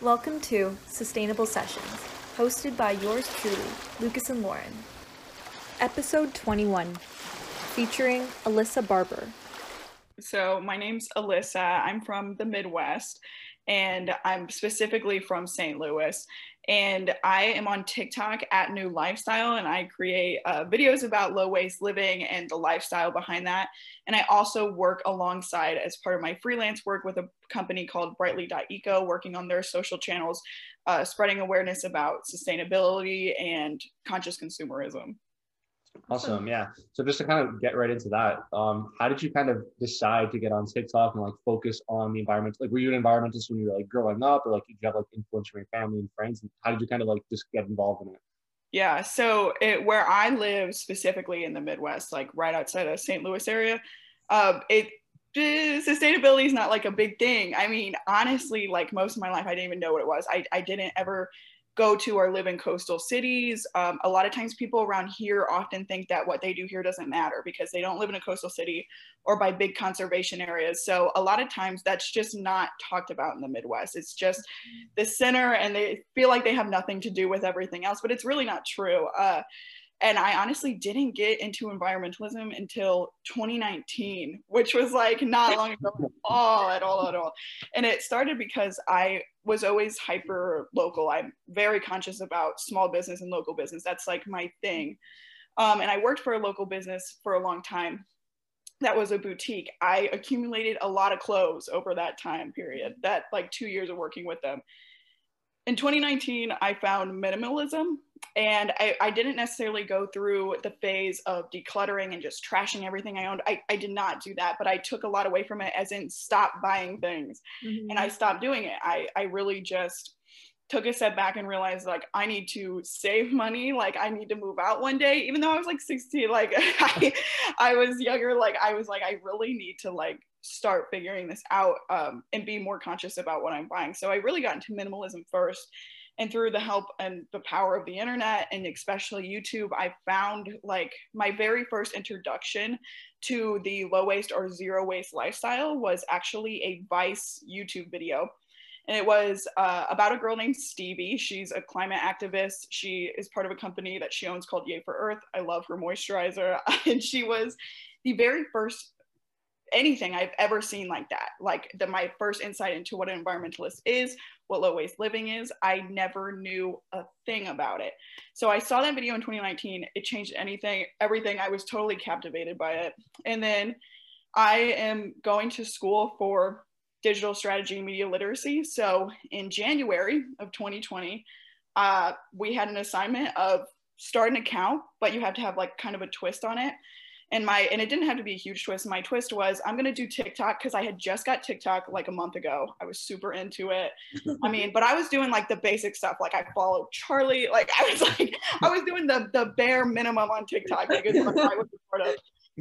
Welcome to Sustainable Sessions, hosted by yours truly, Lucas and Lauren. Episode 21, featuring Alyssa Barber. So, my name's Alyssa. I'm from the Midwest, and I'm specifically from St. Louis. And I am on TikTok at New Lifestyle, and I create uh, videos about low waste living and the lifestyle behind that. And I also work alongside, as part of my freelance work, with a company called Brightly.eco, working on their social channels, uh, spreading awareness about sustainability and conscious consumerism. Awesome. Yeah. So just to kind of get right into that, um, how did you kind of decide to get on TikTok and like focus on the environment? Like, were you an environmentalist when you were like growing up, or like did you have like influence from your family and friends? And how did you kind of like just get involved in it? Yeah. So it, where I live specifically in the Midwest, like right outside of St. Louis area, um, it sustainability is not like a big thing. I mean, honestly, like most of my life, I didn't even know what it was. I, I didn't ever go to or live in coastal cities. Um, a lot of times, people around here often think that what they do here doesn't matter because they don't live in a coastal city or by big conservation areas. So, a lot of times, that's just not talked about in the Midwest. It's just the center, and they feel like they have nothing to do with everything else, but it's really not true. Uh, and I honestly didn't get into environmentalism until 2019, which was like not long ago at all, at all, at all. And it started because I was always hyper local. I'm very conscious about small business and local business. That's like my thing. Um, and I worked for a local business for a long time. That was a boutique. I accumulated a lot of clothes over that time period, that like two years of working with them in 2019, I found minimalism, and I, I, didn't necessarily go through the phase of decluttering and just trashing everything I owned. I, I did not do that, but I took a lot away from it, as in stop buying things, mm-hmm. and I stopped doing it. I, I really just took a step back and realized like I need to save money. Like I need to move out one day, even though I was like 16. Like I, I was younger. Like I was like I really need to like start figuring this out um, and be more conscious about what I'm buying. So I really got into minimalism first. And through the help and the power of the internet and especially YouTube, I found like my very first introduction to the low waste or zero waste lifestyle was actually a Vice YouTube video. And it was uh, about a girl named Stevie. She's a climate activist. She is part of a company that she owns called Yay for Earth. I love her moisturizer. and she was the very first anything I've ever seen like that. Like the my first insight into what an environmentalist is, what low waste living is, I never knew a thing about it. So I saw that video in 2019. It changed anything, everything. I was totally captivated by it. And then I am going to school for digital strategy and media literacy. So in January of 2020, uh, we had an assignment of start an account, but you have to have like kind of a twist on it and my and it didn't have to be a huge twist. My twist was i'm going to do tiktok because i had just got tiktok like a month ago. I was super into it. I mean but i was doing like the basic stuff like i followed Charli. Like i was like i was doing the the bare minimum on tiktok like, I was part of.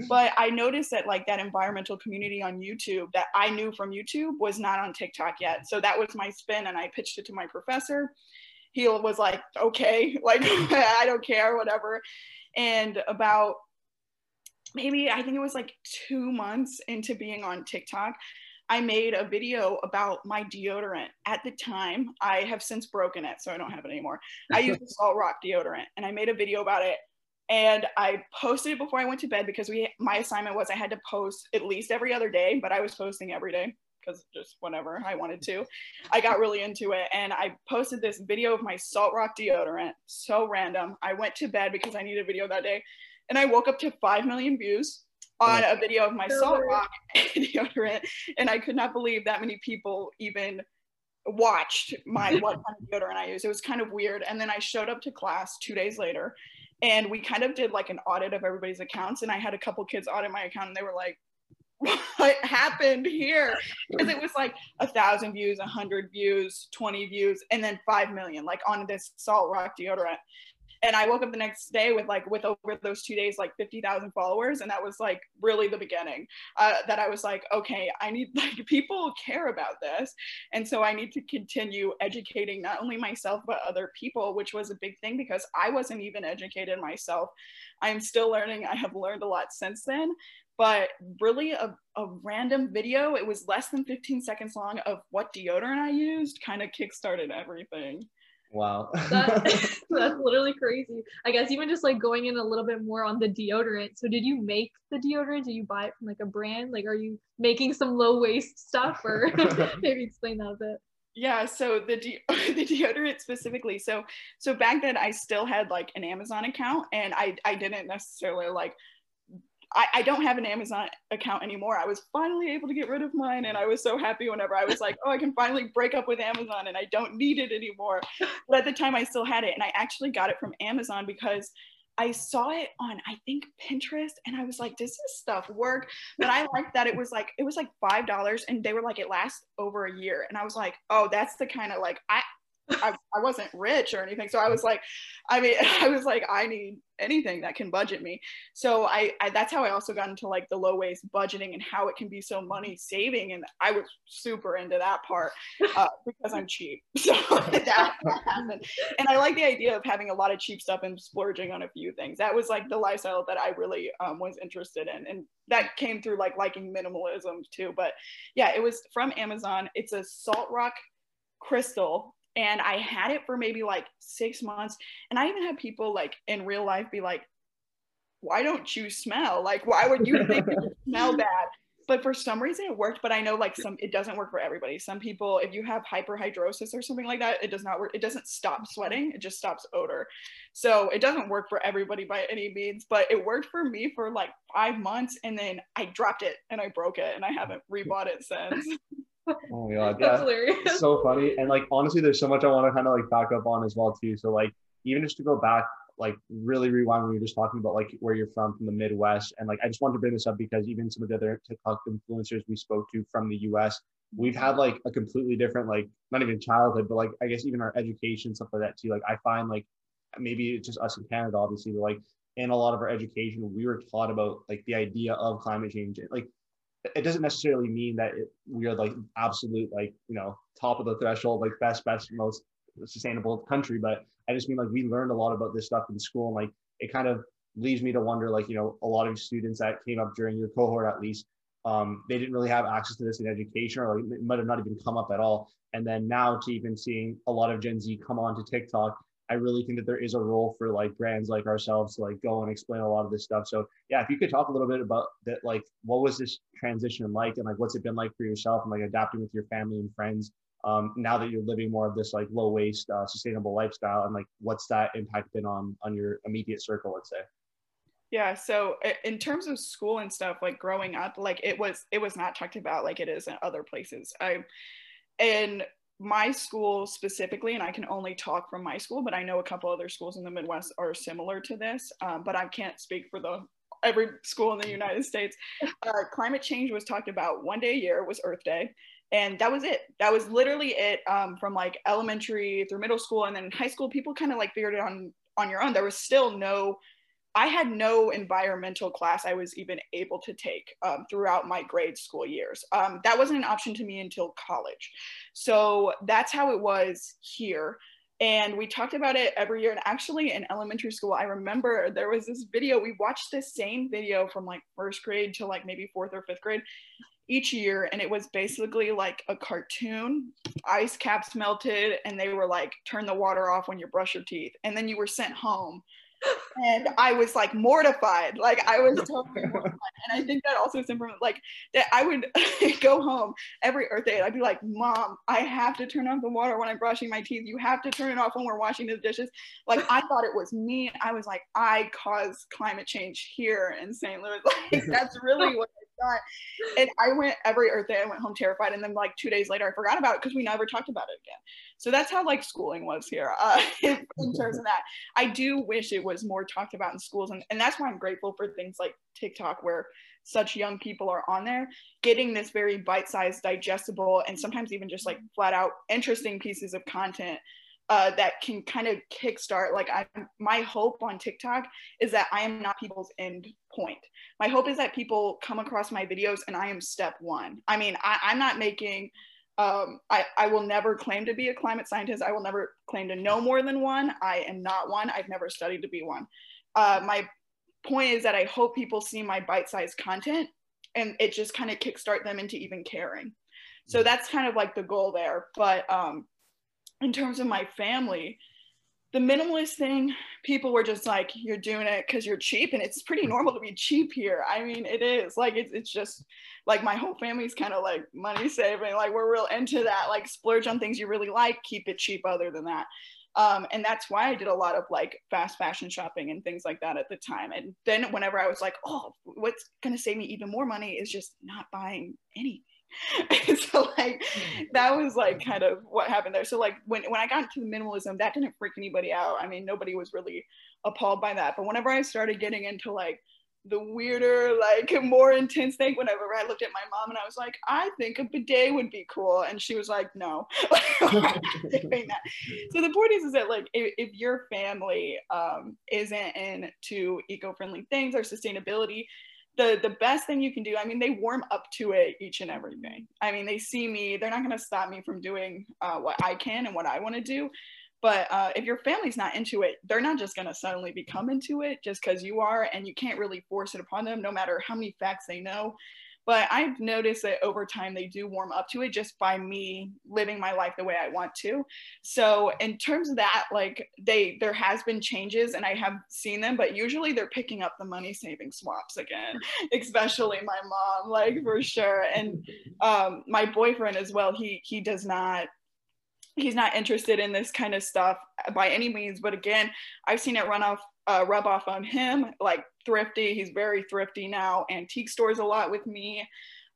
But i noticed that like that environmental community on youtube that i knew from youtube was not on tiktok yet. So that was my spin and i pitched it to my professor. He was like okay like i don't care whatever. And about maybe I think it was like two months into being on TikTok, I made a video about my deodorant. At the time, I have since broken it, so I don't have it anymore. I use the Salt Rock deodorant, and I made a video about it. And I posted it before I went to bed because we my assignment was I had to post at least every other day, but I was posting every day because just whenever I wanted to. I got really into it and I posted this video of my Salt Rock deodorant. So random. I went to bed because I needed a video that day and I woke up to 5 million views on a video of my salt rock deodorant and i could not believe that many people even watched my what kind of deodorant i use. It was kind of weird and then i showed up to class two days later and we kind of did like an audit of everybody's accounts and i had a couple kids audit my account and they were like what happened here? Because it was like a thousand views a hundred views 20 views and then five million like on this salt rock deodorant and I woke up the next day with like with over those two days like 50,000 followers and that was like really the beginning uh, that I was like okay I need like people care about this and so I need to continue educating not only myself but other people which was a big thing because I wasn't even educated myself. I'm still learning. I have learned a lot since then but really a, a random video it was less than 15 seconds long of what deodorant i used kind of kickstarted everything wow. That, that's literally crazy. I guess even just like going in a little bit more on the deodorant. So did you make the deodorant? Did you buy it from like a brand? Like are you making some low waste stuff or maybe explain that a bit. Yeah so the de- the deodorant specifically so so back then i still had like an amazon account and i i didn't necessarily like I, I don't have an Amazon account anymore. I was finally able to get rid of mine, and I was so happy whenever I was like, oh, I can finally break up with Amazon and I don't need it anymore. But at the time, I still had it, and I actually got it from Amazon because I saw it on I think Pinterest and I was like, does this stuff work? But I liked that it was like it was like five dollars and they were like it lasts over a year. And I was like, oh, that's the kind of like I I, I wasn't rich or anything. So I was like, I mean, I was like, I need anything that can budget me. So I, I, that's how I also got into like the low waste budgeting and how it can be so money saving. And I was super into that part uh, because I'm cheap. So that, happened. And I like the idea of having a lot of cheap stuff and splurging on a few things. That was like the lifestyle that I really um, was interested in. And that came through like liking minimalism too. But yeah, it was from Amazon. It's a salt rock crystal and I had it for maybe like six months. And I even had people like in real life be like, why don't you smell? Like, why would you think it smell bad? But for some reason it worked, but I know like some it doesn't work for everybody. Some people, if you have hyperhidrosis or something like that, it does not work. It doesn't stop sweating, it just stops odor. So it doesn't work for everybody by any means, but it worked for me for like five months and then I dropped it and I broke it and I haven't rebought it since. Oh my god, yeah, hilarious. so funny. And like honestly, there's so much I want to kind of like back up on as well too. So like even just to go back, like really rewind when we were just talking about like where you're from from the Midwest, and like I just wanted to bring this up because even some of the other TikTok influencers we spoke to from the U.S. We've had like a completely different like not even childhood, but like I guess even our education stuff like that too. Like I find like maybe it's just us in Canada, obviously, but like in a lot of our education, we were taught about like the idea of climate change. Like it doesn't necessarily mean that it, we are like absolute like you know top of the threshold like best best most sustainable country but i just mean like we learned a lot about this stuff in school and like it kind of leaves me to wonder like you know a lot of students that came up during your cohort at least um, they didn't really have access to this in education or like, it might have not even come up at all. And then now to even seeing a lot of gen z come on to tiktok I really think that there is a role for like brands like ourselves to like go and explain a lot of this stuff. So yeah, if you could talk a little bit about that, like what was this transition like and like what's it been like for yourself and like adapting with your family and friends um, now that you're living more of this like low waste, uh, sustainable lifestyle and like what's that impact been on on your immediate circle, let's say? Yeah, so in terms of school and stuff, like growing up, like it was it was not talked about like it is in other places. I and my school specifically, and I can only talk from my school, but I know a couple other schools in the Midwest are similar to this, um, but I can't speak for the every school in the United States. Uh, climate change was talked about one day a year was Earth Day, and that was it. That was literally it um, from like elementary through middle school, and then high school. People kind of like figured it on on your own. There was still no I had no environmental class I was even able to take um, throughout my grade school years. Um, that wasn't an option to me until college. So that's how it was here. And we talked about it every year. And actually, in elementary school, I remember there was this video. We watched this same video from like first grade to like maybe fourth or fifth grade each year. And it was basically like a cartoon. Ice caps melted, and they were like, turn the water off when you brush your teeth. And then you were sent home and I was like mortified. Like I was totally mortified. And I think that also is important. like that I would go home every Earth Day and I'd be like, Mom, I have to turn off the water when I'm brushing my teeth. You have to turn it off when we're washing the dishes. Like I thought it was me. I was like, I caused climate change here in St. Louis. Like that's really what and I went every Earth Day. I went home terrified, and then like two days later, I forgot about it because we never talked about it again. So that's how like schooling was here uh, in, in terms of that. I do wish it was more talked about in schools, and, and that's why I'm grateful for things like TikTok, where such young people are on there getting this very bite-sized digestible and sometimes even just like flat out interesting pieces of content uh, that can kind of kickstart. Like I, my hope on TikTok is that I am not people's end point. My hope is that people come across my videos and I am step one. I mean, I, I'm not making. Um, I, I will never claim to be a climate scientist. I will never claim to know more than one. I am not one. I've never studied to be one. Uh, my point is that I hope people see my bite-sized content and it just kind of kickstart them into even caring. So Mm-hmm. that's kind of like the goal there. But um, in terms of my family, the minimalist thing, people were just like, "You're doing it because you're cheap," and it's pretty normal to be cheap here. I mean, it is like it's it's just like my whole family's kind of like money saving. Like we're real into that. Like splurge on things you really like, keep it cheap. Other than that, um, and that's why I did a lot of like fast fashion shopping and things like that at the time. And then whenever I was like, "Oh, what's gonna save me even more money is just not buying anything." so like that was like kind of what happened there. So like when, when i got into the minimalism that didn't freak anybody out. I mean nobody was really appalled by that. But whenever i started getting into like the weirder like more intense thing whenever i looked at my mom and i was like i think a bidet would be cool and she was like no. Doing that. so the point is is that like if, if your family um, isn't into eco-friendly things or sustainability the the best thing you can do i mean they warm up to it each and every day. I mean they see me they're not going to stop me from doing uh, what i can and what i want to do. But uh, if your family's not into it they're not just going to suddenly become into it just because you are and you can't really force it upon them no matter how many facts they know but i've noticed that over time they do warm up to it just by me living my life the way i want to. So in terms of that like they there has been changes and i have seen them but usually they're picking up the money saving swaps again especially my mom like for sure. And um my boyfriend as well he he does not he's not interested in this kind of stuff by any means but again i've seen it run off uh, rub off on him like thrifty he's very thrifty now antique stores a lot with me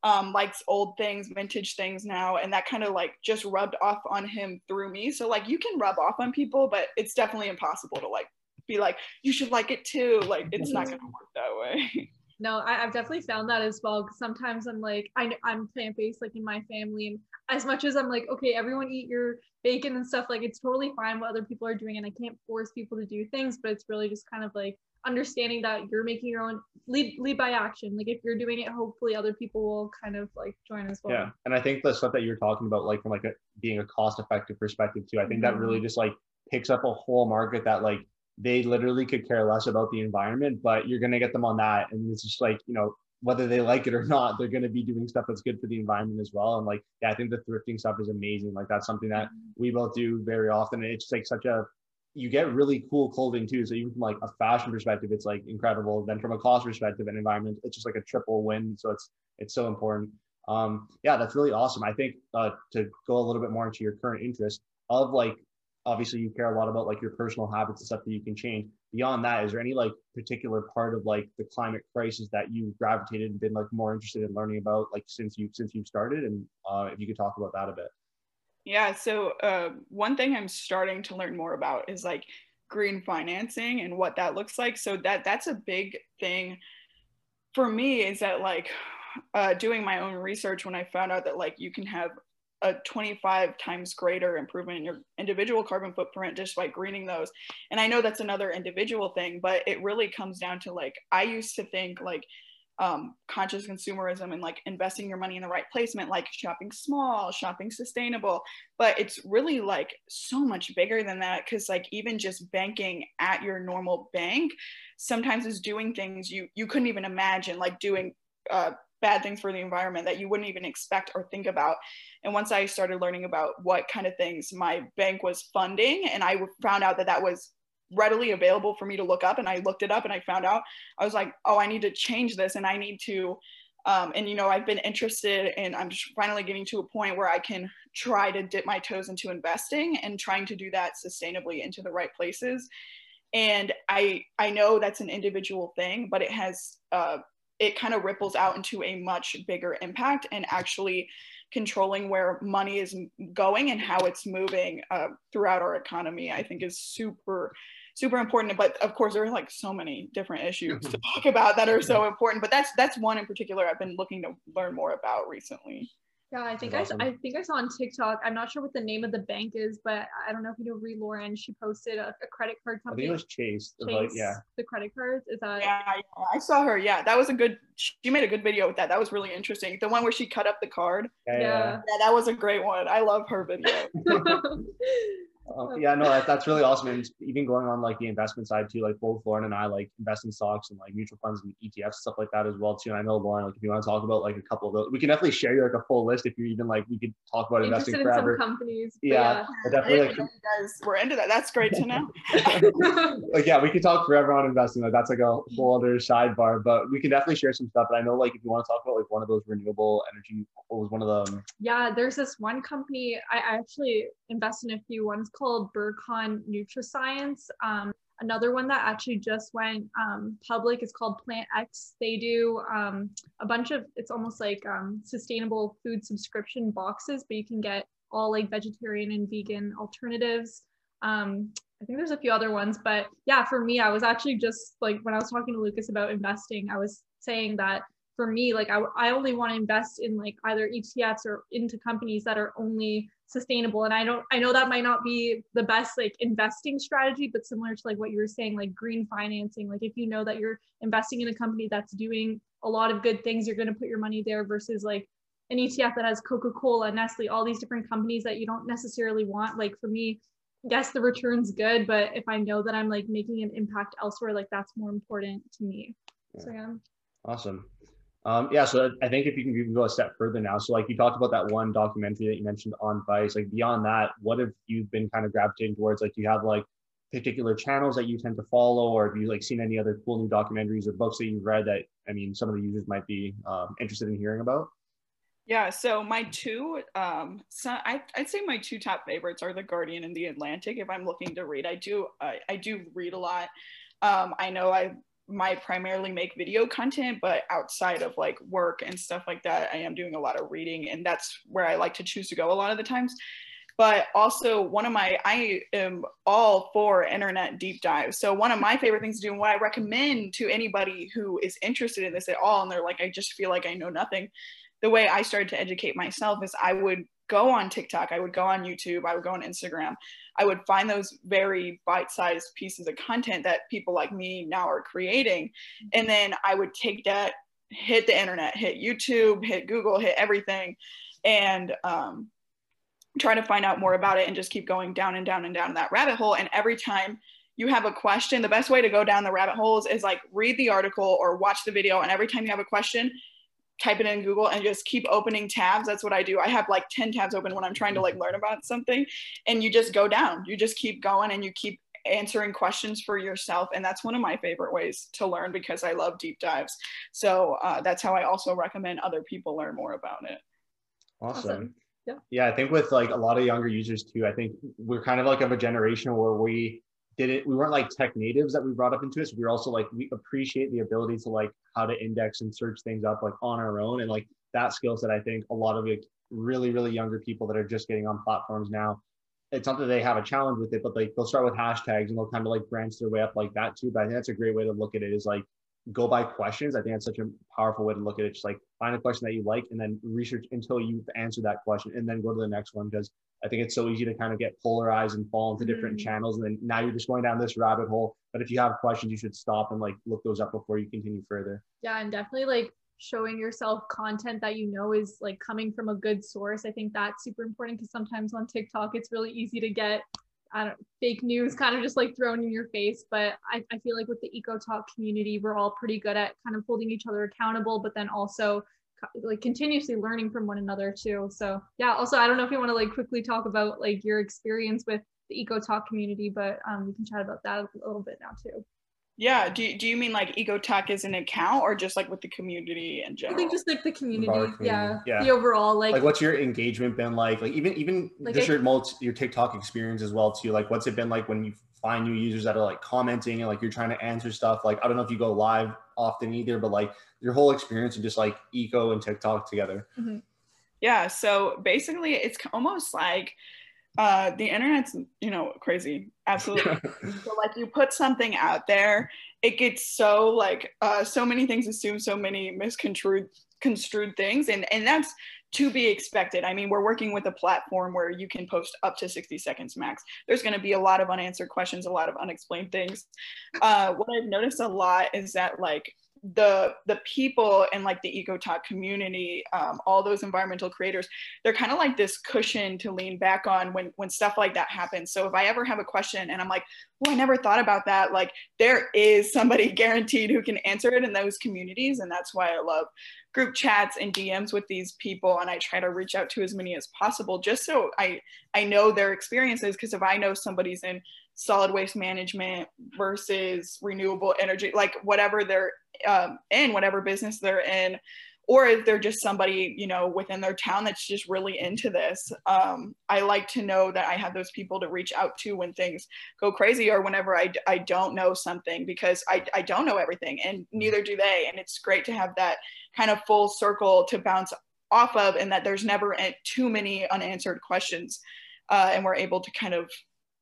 um, likes old things vintage things now and that kind of like just rubbed off on him through me. So like you can rub off on people but it's definitely impossible to like be like you should like it too. Like it's not gonna work that way No, I, I've definitely found that as well. Because sometimes I'm like, I, I'm plant based, like in my family, and as much as I'm like, okay, everyone eat your bacon and stuff, like it's totally fine what other people are doing, and I can't force people to do things, but it's really just kind of like understanding that you're making your own lead lead by action. Like if you're doing it, hopefully other people will kind of like join as well. Yeah, and I think the stuff that you're talking about, like from like a being a cost-effective perspective too, I think that Mhm. really just like picks up a whole market that like they literally could care less about the environment, but you're gonna get them on that, and it's just like you know whether they like it or not, they're gonna be doing stuff that's good for the environment as well. And like, yeah, I think the thrifting stuff is amazing. Like that's something that we both do very often. And it's just like such a you get really cool clothing too. So even from like a fashion perspective, it's like incredible. Then from a cost perspective and environment, it's just like a triple win. So it's it's so important. Um, yeah, that's really awesome. I think uh, to go a little bit more into your current interest of like obviously you care a lot about like your personal habits and stuff that you can change. Beyond that, is there any like particular part of like the climate crisis that you gravitated and been like more interested in learning about like since you since you've started? And uh, if you could talk about that a bit. Yeah, so uh, one thing I'm starting to learn more about is like green financing and what that looks like. So that that's a big thing for me is that like uh, doing my own research when I found out that like you can have a 25 times greater improvement in your individual carbon footprint just by greening those. And I know that's another individual thing, but it really comes down to like I used to think like um, conscious consumerism and like investing your money in the right placement, like shopping small, shopping sustainable. But it's really like so much bigger than that because like even just banking at your normal bank sometimes is doing things you you couldn't even imagine, like doing uh, bad things for the environment that you wouldn't even expect or think about. And once I started learning about what kind of things my bank was funding, and I found out that that was readily available for me to look up and I looked it up and I found out I was like oh I need to change this and I need to um, and you know I've been interested and I'm just finally getting to a point where I can try to dip my toes into investing and trying to do that sustainably into the right places and I I know that's an individual thing but it has uh, it kind of ripples out into a much bigger impact and actually controlling where money is going and how it's moving uh, throughout our economy i think is super super important. But of course there are like so many different issues to talk about that are so important but that's that's one in particular i've been looking to learn more about recently Yeah, I think I, awesome. I think I saw on TikTok. I'm not sure what the name of the bank is, but I don't know if you know Ree Lauren. She posted a, a credit card I company. think it was Chase. Chase, like, yeah. the credit cards. Is that yeah I, I saw her yeah that was a good she made a good video with that that was really interesting the one where she cut up the card Yeah. Yeah. yeah. yeah that was a great one i love her video Uh, yeah, no, that, that's really awesome. And even going on like the investment side too, like both Lauren and I like invest in stocks and like mutual funds and ETFs stuff like that as well too. And I know Lauren, like if you want to talk about like a couple of those, we can definitely share you like a full list if you're even like we could talk about investing Interested in some companies. but Yeah, but definitely like we're into that. That's great to know. yeah. like yeah, we could talk forever on investing. Like that's like a whole other sidebar, but we can definitely share some stuff. But I know like if you want to talk about like one of those renewable energy, what was one of them? Yeah, there's this one company I I actually invest in a few. One's called Burcon Nutriscience. Um, another one that actually just went um, public is called Plant X. They do um, a bunch of it's almost like um, sustainable food subscription boxes, but you can get all like vegetarian and vegan alternatives. Um, I think there's a few other ones, but yeah, for me, I was actually just like when I was talking to Lucas about investing, I was saying that for me, like I, I only want to invest in like either ETFs or into companies that are only sustainable. And I don't, I know that might not be the best like investing strategy, but similar to like what you were saying, like green financing, like if you know that you're investing in a company that's doing a lot of good things, you're going to put your money there versus like an ETF that has Coca-Cola, Nestle, all these different companies that you don't necessarily want. Like for me, yes, the return's good, but if I know that I'm like making an impact elsewhere, like that's more important to me. So yeah. Awesome. Um, yeah, so I think if you can even go a step further now, so like you talked about that one documentary that you mentioned on Vice, like beyond that, what have you been kind of gravitating towards? Like, do you have like particular channels that you tend to follow, or have you like seen any other cool new documentaries or books that you've read that I mean some of the users might be um, interested in hearing about? Yeah, so my two, um, so I, I'd say my two top favorites are The Guardian and The Atlantic. If I'm looking to read, I do, I, I do read a lot. Um, I know I might primarily make video content, but outside of like work and stuff like that, I am doing a lot of reading, and that's where I like to choose to go a lot of the times. But also, one of my, I am all for internet deep dives. So, one of my favorite things to do, and what I recommend to anybody who is interested in this at all, and they're like, I just feel like I know nothing, the way I started to educate myself is I would go on TikTok, I would go on YouTube, I would go on Instagram. I would find those very bite sized pieces of content that people like me now are creating. And then I would take that, hit the internet, hit YouTube, hit Google, hit everything, and um, try to find out more about it and just keep going down and down and down that rabbit hole. And every time you have a question, the best way to go down the rabbit holes is like read the article or watch the video. And every time you have a question, type it in Google and just keep opening tabs. That's what I do. I have like 10 tabs open when I'm trying to like learn about something and you just go down. You just keep going and you keep answering questions for yourself. And that's one of my favorite ways to learn because I love deep dives. So uh, that's how I also recommend other people learn more about it. Awesome. Awesome. Yeah. Yeah, I think with like a lot of younger users too, I think we're kind of like of a generation where we didn't we weren't like tech natives that we brought up into it. So we were also like we appreciate the ability to like how to index and search things up like on our own. And like that skill set, I think a lot of like really, really younger people that are just getting on platforms now. It's not that they have a challenge with it, but like they'll start with hashtags and they'll kind of like branch their way up like that too. But I think that's a great way to look at it is like go by questions. I think that's such a powerful way to look at it. Just like find a question that you like and then research until you answer that question and then go to the next one because I think it's so easy to kind of get polarized and fall into different Mhm. channels. And then now you're just going down this rabbit hole. But if you have questions, you should stop and like look those up before you continue further. Yeah, and definitely like showing yourself content that you know is like coming from a good source. I think that's super important because sometimes on TikTok it's really easy to get I don't fake news kind of just like thrown in your face. But I, I feel like with the EcoTok community, we're all pretty good at kind of holding each other accountable, but then also like continuously learning from one another too. So yeah, also I don't know if you want to like quickly talk about like your experience with the EcoTok community, but um, we can chat about that a little bit now too. Yeah. Do, do you mean like EcoTok is an account or just like with the community in general? I think just like the community, Broader yeah, community, yeah. the overall like, like what's your engagement been like like even even Like, just I- your multi, your tiktok experience as well too like what's it been like when you find new users that are like commenting and like you're trying to answer stuff like i don't know if you go live often either but like your whole experience of just like eco and tiktok together Yeah, so basically it's almost like uh, the internet's, you know, crazy. Absolutely. so like you put something out there, it gets so like uh, so many things assume so many misconstrued construed things and and that's to be expected. I mean, we're working with a platform where you can post up to 60 seconds max. There's going to be a lot of unanswered questions, a lot of unexplained things. Uh, what I've noticed a lot is that like the the people and like the EcoTok community, um, all those environmental creators, they're kind of like this cushion to lean back on when when stuff like that happens. So if I ever have a question and I'm like, oh, I never thought about that, like there is somebody guaranteed who can answer it in those communities, and that's why I love group chats and DMs with these people and I try to reach out to as many as possible just so I I know their experiences because if I know somebody's in solid waste management versus renewable energy like whatever they're um, in whatever business they're in or if they're just somebody you know within their town that's just really into this. Um, i like to know that i have those people to reach out to when things go crazy or whenever i, I don't know something because I, I don't know everything and neither do they. And it's great to have that kind of full circle to bounce off of and that there's never too many unanswered questions uh, and we're able to kind of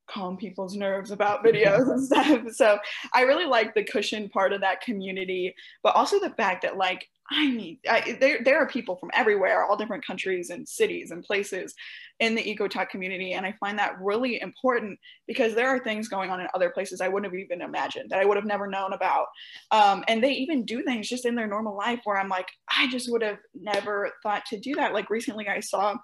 calm people's nerves about videos and stuff so i really like the cushion part of that community but also the fact that like I mean, I, there, there are people from everywhere, all different countries and cities and places in the EcoTok community. And I find that really important because there are things going on in other places I wouldn't have even imagined that I would have never known about. Um, and they even do things just in their normal life where I'm like, I just would have never thought to do that. Like recently, I saw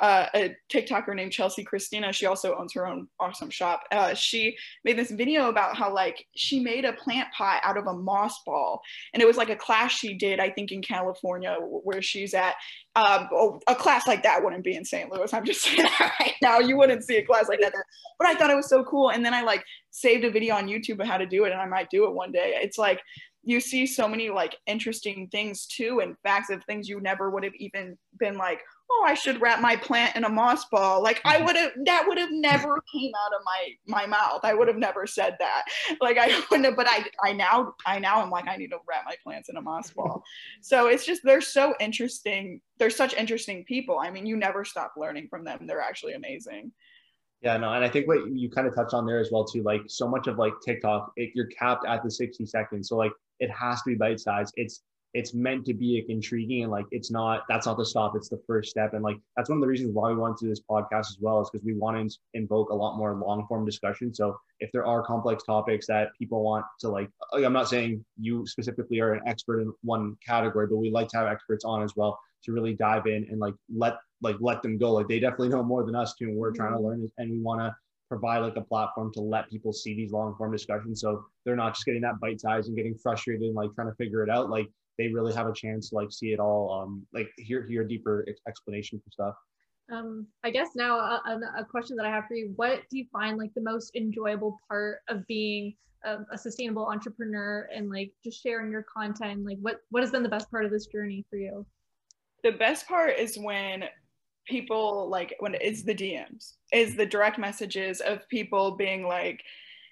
uh, a TikToker named Chelsea Christina. She also owns her own awesome shop. Uh, she made this video about how like she made a plant pot out of a moss ball, and it was like a class she did, I think, in California where she's at. Um, oh, a class like that wouldn't be in St. Louis. I'm just saying that right now. You wouldn't see a class like that. But I thought it was so cool, and then I like saved a video on YouTube of how to do it, and I might do it one day. It's like you see so many like interesting things too and facts of things you never would have even been like oh i should wrap my plant in a moss ball. Like i mm-hmm. would have that would have never came out of my my mouth. I would have never said that. Like i wouldn't have but i i now i now i'm like i need to wrap my plants in a moss ball. So it's just they're so interesting. They're such interesting people. I mean you never stop learning from them. They're actually amazing. Yeah, no, and I think what you kind of touched on there as well too, like so much of like TikTok, it, you're capped at the 60 seconds. So like it has to be bite size. It's it's meant to be like intriguing and like it's not that's not the stop it's the first step. And like that's one of the reasons why we want to do this podcast as well is because we want to invoke a lot more long form discussion. So if there are complex topics that people want to like i'm not saying you specifically are an expert in one category but we like to have experts on as well to really dive in and like let like let them go. Like they definitely know more than us too and we're trying to mm-hmm. learn and we want to provide like a platform to let people see these long form discussions. So they're not just getting that bite size and getting frustrated and like trying to figure it out. Like they really have a chance to like see it all um like hear hear a deeper explanation for stuff. Um i guess now a, a, question that i have for you what do you find like the most enjoyable part of being a, a sustainable entrepreneur and like just sharing your content? Like what what has been the best part of this journey for you? The best part is when people like when it's the DMs, is the direct messages of people being like,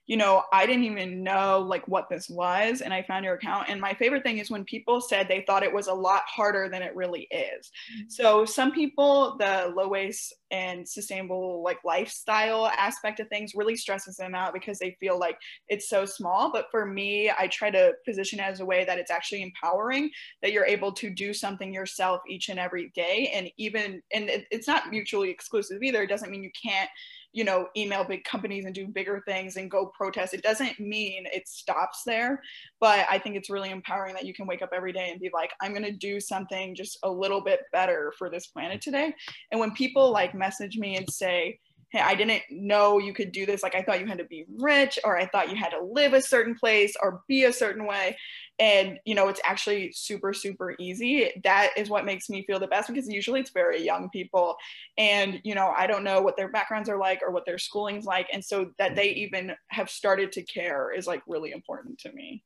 you know, I didn't even know like what this was and I found your account. And my favorite thing is when people said they thought it was a lot harder than it really is. Mm-hmm. So some people, the low waste and sustainable like lifestyle aspect of things really stresses them out because they feel like it's so small. But for me, I try to position it as a way that it's actually empowering that you're able to do something yourself each and every day. And even, and it, it's not mutually exclusive either. It doesn't mean you can't you know, email big companies and do bigger things and go protest. It doesn't mean it stops there, but I think it's really empowering that you can wake up every day and be like, I'm going to do something just a little bit better for this planet today. And when people like message me and say, hey, I didn't know you could do this. Like, I thought you had to be rich, or I thought you had to live a certain place or be a certain way. And, you know, it's actually super, super easy. That is what makes me feel the best because usually it's very young people. And, you know, I don't know what their backgrounds are like or what their schooling's like. And so that they even have started to care is like really important to me.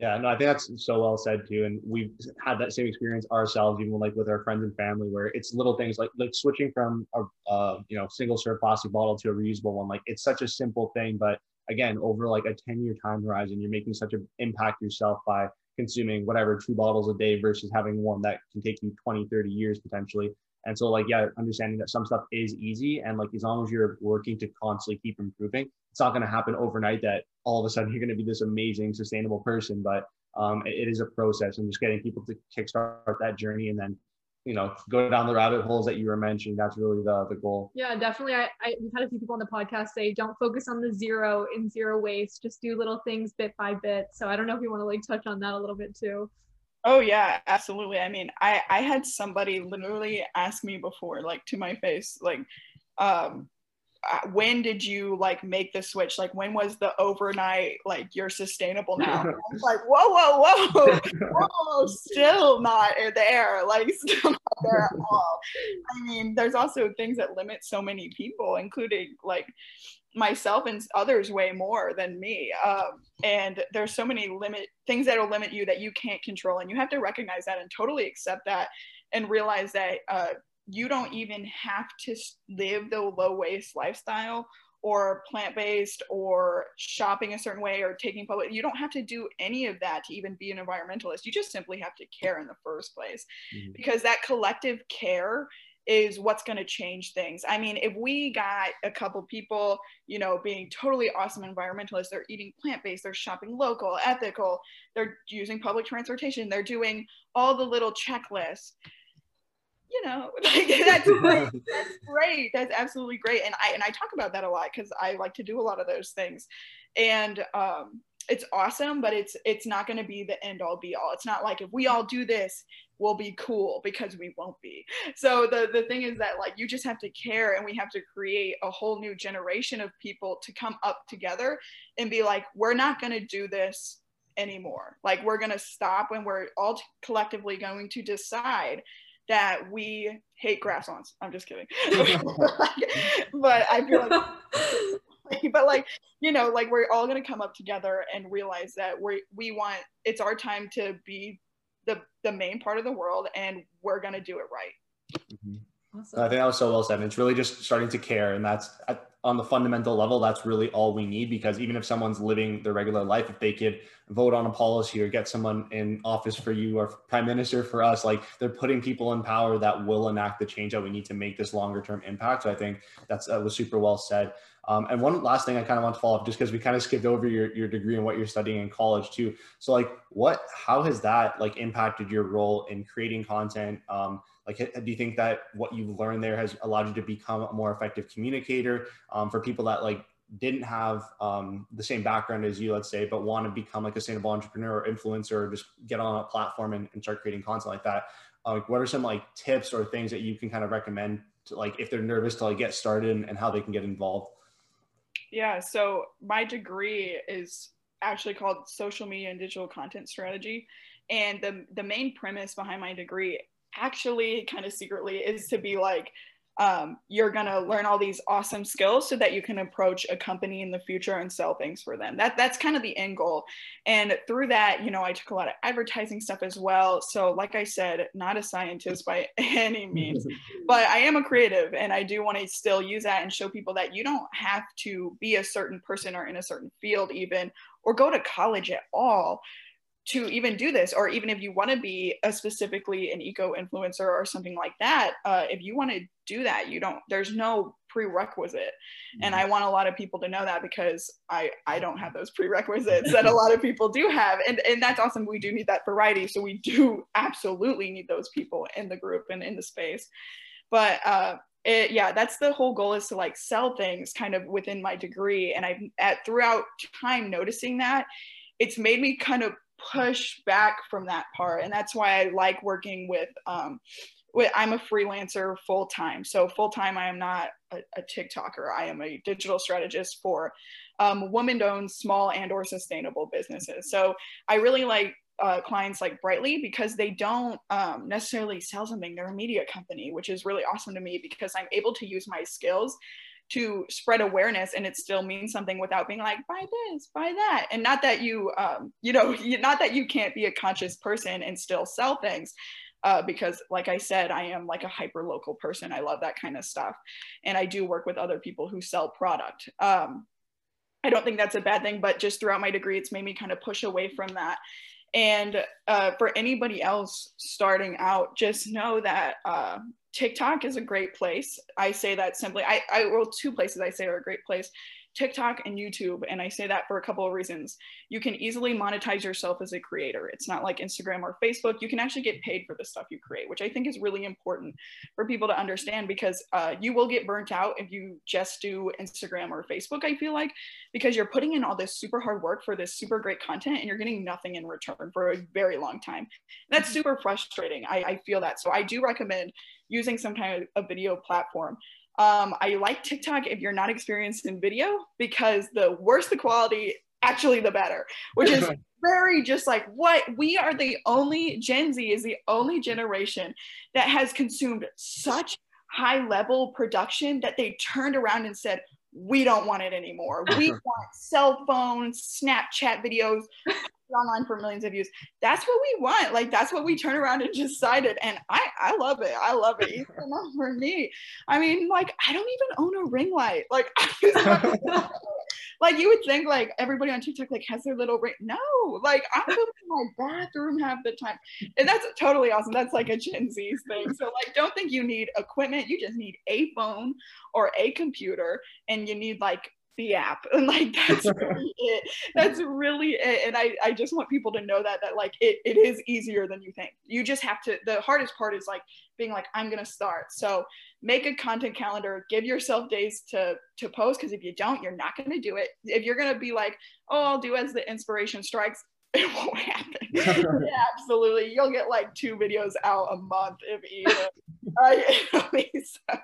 Yeah, no, I think that's so well said too. And we've had that same experience ourselves, even like with our friends and family, where it's little things like like switching from a uh, you know single serve plastic bottle to a reusable one. Like it's such a simple thing, but again, over like a 10 year time horizon, you're making such an impact yourself by consuming whatever two bottles a day versus having one that can take you 20, 30 years potentially. And so like, yeah, understanding that some stuff is easy. And like, as long as you're working to constantly keep improving, it's not going to happen overnight that all of a sudden you're going to be this amazing, sustainable person. But um, it, it is a process and just getting people to kickstart that journey and then you know go down the rabbit holes that you were mentioning. That's really the the goal. Yeah definitely. I, I we've had a few people on the podcast say don't focus on the zero in zero waste. Just do little things bit by bit. So i don't know if you want to like touch on that a little bit too. Oh yeah absolutely. I mean i i had somebody literally ask me before like to my face like um when did you like make the switch? Like when was the overnight like you're sustainable now? like whoa, whoa, whoa, whoa, still not there. Like still not there at all. I mean, there's also things that limit so many people, including like myself and others way more than me. Um, and there's so many limit things that will limit you that you can't control, and you have to recognize that and totally accept that and realize that uh, you don't even have to live the low waste lifestyle or plant based or shopping a certain way or taking public. You don't have to do any of that to even be an environmentalist. You just simply have to care in the first place mm-hmm. because that collective care is what's going to change things. I mean, if we got a couple people, you know, being totally awesome environmentalists, they're eating plant based, they're shopping local, ethical, they're using public transportation, they're doing all the little checklists you know, like that's great. that's great. That's absolutely great. And I and I talk about that a lot because I like to do a lot of those things. And um it's awesome, but it's it's not gonna be the end all be all. It's not like if we all do this, we'll be cool because we won't be. So the the thing is that like you just have to care and we have to create a whole new generation of people to come up together and be like, we're not gonna do this anymore. Like we're gonna stop and we're all collectively going to decide that we hate grass-ons. I'm just kidding. but I feel like, but like, you know, like we're all gonna come up together and realize that we we want it's our time to be the the main part of the world, and we're gonna do it right. Mm-hmm. Awesome. I think that was so well said. And it's really just starting to care, and that's on the fundamental level, that's really all we need because even if someone's living their regular life, if they could vote on a policy or get someone in office for you or prime minister for us, like they're putting people in power that will enact the change that we need to make this longer term impact. So I think that's that was super well said. Um, and one last thing I kind of want to follow up, just because we kind of skipped over your, your degree and what you're studying in college too. So like, what, how has that like impacted your role in creating content? Um, like, do you think that what you've learned there has allowed you to become a more effective communicator um, for people that like didn't have um, the same background as you, let's say, but want to become like a sustainable entrepreneur or influencer, or just get on a platform and, and start creating content like that? Uh, like, what are some like tips or things that you can kind of recommend to like if they're nervous to like get started and, and how they can get involved? Yeah, so my degree is actually called social media and digital content strategy. And the, the main premise behind my degree actually kind of secretly is to be like um, you're gonna learn all these awesome skills so that you can approach a company in the future and sell things for them. That that's kind of the end goal. And through that, you know, I took a lot of advertising stuff as well. So, like I said, not a scientist by any means, but I am a creative, and I do want to still use that and show people that you don't have to be a certain person or in a certain field, even or go to college at all to even do this or even if you want to be a specifically an eco influencer or something like that uh, if you want to do that you don't there's no prerequisite. Mm-hmm. and i want a lot of people to know that because i i don't have those prerequisites that a lot of people do have. And and that's awesome we do need that variety so we do absolutely need those people in the group and in the space. But uh it, yeah that's the whole goal is to like sell things kind of within my degree and i've at throughout time noticing that it's made me kind of push back from that part. And that's why i like working with um with, i'm a freelancer full time so full time i am not a, a, tiktoker. I am a digital strategist for um, woman owned small and or sustainable businesses. So i really like uh, clients like Brightly because they don't um, necessarily sell something. They're a media company, which is really awesome to me because I'm able to use my skills to spread awareness and it still means something without being like buy this buy that. And not that you um, you know not that you can't be a conscious person and still sell things uh, because like i said i am like a hyper local person. I love that kind of stuff. And i do work with other people who sell product. Um, i don't think that's a bad thing but just throughout my degree it's made me kind of push away from that. And uh, for anybody else starting out just know that uh, TikTok is a great place. I say that simply. I, I well, two places I say are a great place. TikTok and YouTube, and I say that for a couple of reasons. You can easily monetize yourself as a creator. It's not like Instagram or Facebook. You can actually get paid for the stuff you create, which I think is really important for people to understand because uh, you will get burnt out if you just do Instagram or Facebook, I feel like, because you're putting in all this super hard work for this super great content and you're getting nothing in return for a very long time. And that's mm-hmm. super frustrating. I, I feel that. So I do recommend using some kind of a video platform. Um, I like TikTok if you're not experienced in video because the worse the quality, actually the better, which is very just like what we are the only Gen Z is the only generation that has consumed such high level production that they turned around and said, we don't want it anymore. We want cell phones, Snapchat videos, online for millions of views. That's what we want. Like that's what we turn around and decided. And I I love it. I love it. Even enough for me. I mean, like I don't even own a ring light. Like like you would think like everybody on TikTok like has their little ring. No, like I'm in my bathroom half the time. And that's totally awesome. That's like a Gen Z thing. So like don't think you need equipment. You just need a phone or a computer and you need like the app and like that's really it. That's really it and I, I just want people to know that that like it, it is easier than you think. You just have to the hardest part is like being like i'm gonna start. So make a content calendar give yourself days to to post because if you don't you're not gonna do it. If you're gonna be like oh i'll do as the inspiration strikes it won't happen. yeah, absolutely. You'll get like two videos out a month if even. uh, so.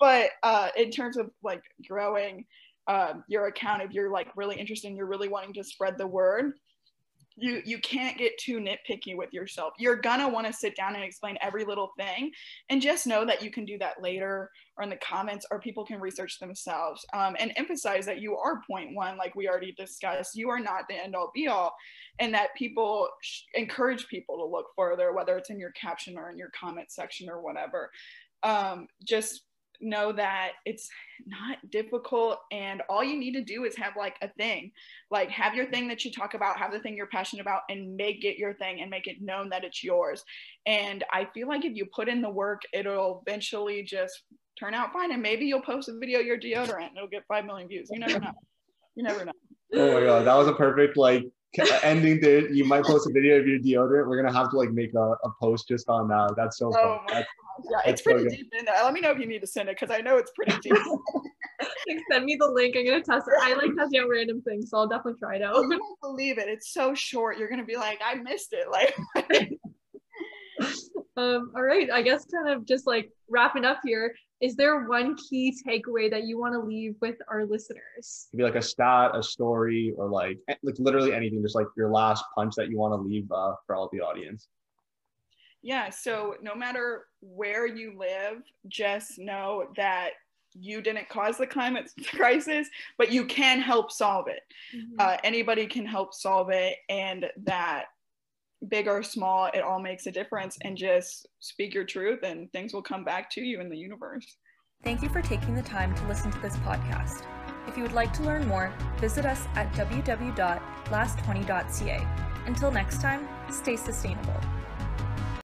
But uh, in terms of like growing um, your account, if you're like really interested and you're really wanting to spread the word, you you can't get too nitpicky with yourself. You're gonna want to sit down and explain every little thing and just know that you can do that later or in the comments or people can research themselves um, and emphasize that you are point one like we already discussed. You are not the end all be all and that people sh- encourage people to look further whether it's in your caption or in your comment section or whatever. Um, just know that it's not difficult and all you need to do is have like a thing. Like have your thing that you talk about have the thing you're passionate about and make it your thing and make it known that it's yours. And i feel like if you put in the work it'll eventually just turn out fine and maybe you'll post a video of your deodorant and it'll get 5 million views. You never know. You never know. Oh my god that was a perfect like ending to you might post a video of your deodorant. We're gonna have to like make a, a post just on that. That's so oh fun yeah, it's pretty so deep in there. Let me know if you need to send it because I know it's pretty deep. send me the link. I'm gonna test it. I like testing out random things, so I'll definitely try it out. You won't believe it. It's so short. You're gonna be like, I missed it. Like. um. All right. I guess kind of just like wrapping up here. Is there one key takeaway that you want to leave with our listeners? Could be like a stat, a story, or like like literally anything. Just like your last punch that you want to leave uh, for all the audience. Yeah, so no matter where you live, just know that you didn't cause the climate crisis, but you can help solve it. Mm-hmm. Uh, anybody can help solve it, and that big or small, it all makes a difference. And just speak your truth, and things will come back to you in the universe. Thank you for taking the time to listen to this podcast. If you would like to learn more, visit us at www.last20.ca. Until next time, stay sustainable.